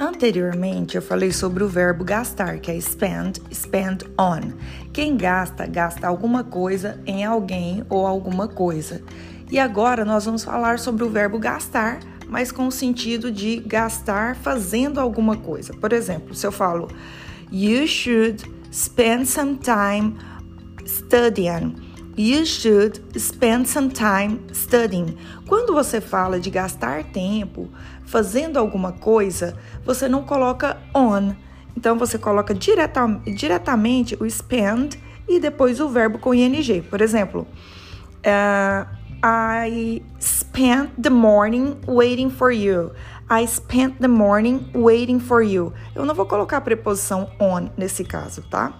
Anteriormente eu falei sobre o verbo gastar, que é spend, spend on. Quem gasta, gasta alguma coisa em alguém ou alguma coisa. E agora nós vamos falar sobre o verbo gastar, mas com o sentido de gastar fazendo alguma coisa. Por exemplo, se eu falo You should spend some time studying. You should spend some time studying. Quando você fala de gastar tempo fazendo alguma coisa, você não coloca on. Então você coloca direta, diretamente o spend e depois o verbo com ing. Por exemplo, uh, I spent the morning waiting for you. I spent the morning waiting for you. Eu não vou colocar a preposição on nesse caso, tá?